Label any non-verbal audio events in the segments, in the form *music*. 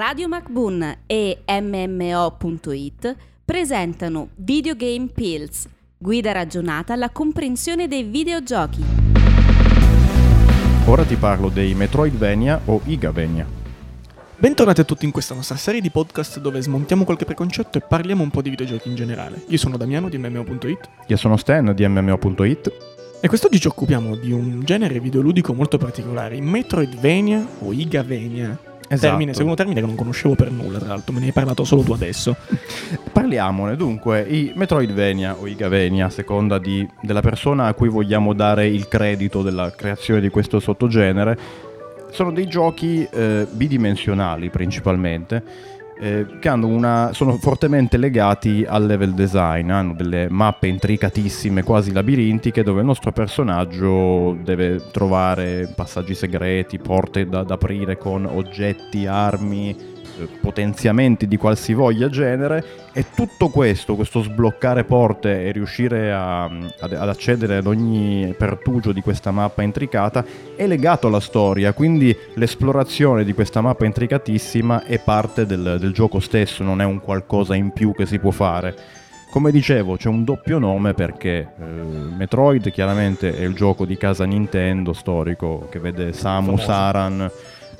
Radio MacBoon e MMO.it presentano Videogame Pills, guida ragionata alla comprensione dei videogiochi. Ora ti parlo dei Metroidvania o Igavenia. Bentornati a tutti in questa nostra serie di podcast dove smontiamo qualche preconcetto e parliamo un po' di videogiochi in generale. Io sono Damiano di MMO.it Io sono Stan di MMO.it e quest'oggi ci occupiamo di un genere videoludico molto particolare, i Metroidvania o Igavenia. Esatto. Termine, secondo termine che non conoscevo per nulla, tra l'altro, me ne hai parlato solo tu adesso. *laughs* Parliamone dunque, i Metroidvania o Igavenia, a seconda di- della persona a cui vogliamo dare il credito della creazione di questo sottogenere, sono dei giochi eh, bidimensionali principalmente, eh, che una, sono fortemente legati al level design, hanno delle mappe intricatissime, quasi labirintiche, dove il nostro personaggio deve trovare passaggi segreti, porte da, da aprire con oggetti, armi, potenziamenti di qualsivoglia genere e tutto questo, questo sbloccare porte e riuscire a- ad, ad accedere ad ogni pertugio di questa mappa intricata è legato alla storia, quindi l'esplorazione di questa mappa intricatissima è parte del, del gioco stesso, non è un qualcosa in più che si può fare. Come dicevo, c'è un doppio nome perché eh, Metroid chiaramente è il gioco di casa Nintendo storico che vede Samus Famoso. Aran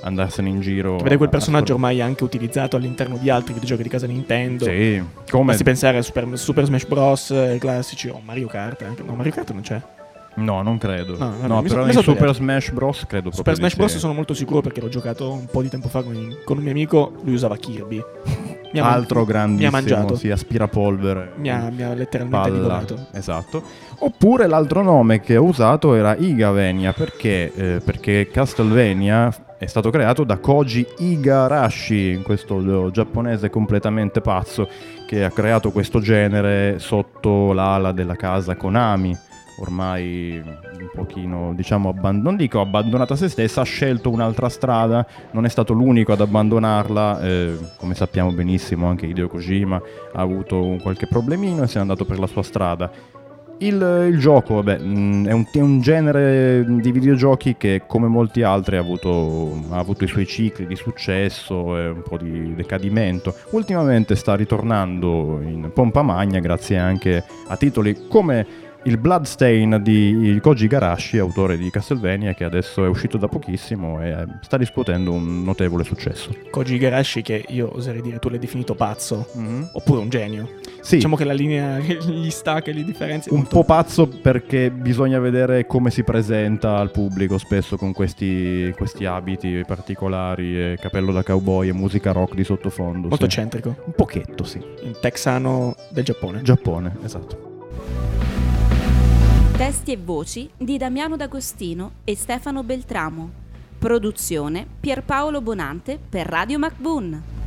andarsene in giro. Vede quel a- personaggio ormai anche utilizzato all'interno di altri videogiochi di casa Nintendo. Sì, come Basti pensare a Super, Super Smash Bros. eh, classici o Mario Kart. Anche. No, Mario Kart non c'è. No, non credo. No, No, vabbè, so- però mi in so Super. Smash Bros. credo Super Smash Bros. sono molto sicuro perché l'ho giocato un po' di tempo fa con, con un mio amico. Lui usava Kirby. Mi ha Altro grandissimo, Mi ha mangiato. sì, aspirapolvere. Mi ha, mi ha letteralmente Palla. divorato. Esatto. Oppure l'altro nome che ho usato era Igavenia perché, eh, perché Castlevania è stato creato da Koji Igarashi, questo giapponese completamente pazzo che ha creato questo genere sotto l'ala della casa Konami. Ormai un pochino, diciamo, abban- non dico abbandonata a se stessa, ha scelto un'altra strada, non è stato l'unico ad abbandonarla, eh, come sappiamo benissimo anche Hideo Kojima ha avuto qualche problemino e se n'è andato per la sua strada. Il, il gioco, vabbè, mh, è un, è un genere di videogiochi che, come molti altri, ha avuto, ha avuto i suoi cicli di successo e un po' di decadimento. Ultimamente sta ritornando in pompa magna grazie anche a titoli come il Bloodstain di Koji Garashi, autore di Castlevania, che adesso è uscito da pochissimo e eh, sta riscuotendo un notevole successo. Koji Igarashi, che io oserei dire tu l'hai definito pazzo. Oppure un genio. Sì. Diciamo che la linea *laughs* che gli sta, che li differenzia. un molto- po' pazzo perché bisogna vedere come si presenta al pubblico spesso con questi, questi abiti particolari, e capello da cowboy e musica rock di sottofondo. molto sì. eccentrico. Un pochetto, sì. Il texano del Giappone. Giappone, esatto. Testi e voci di Damiano D'Agostino e Stefano Beltramo. Produzione Pierpaolo Bonante per Radio MacBoon.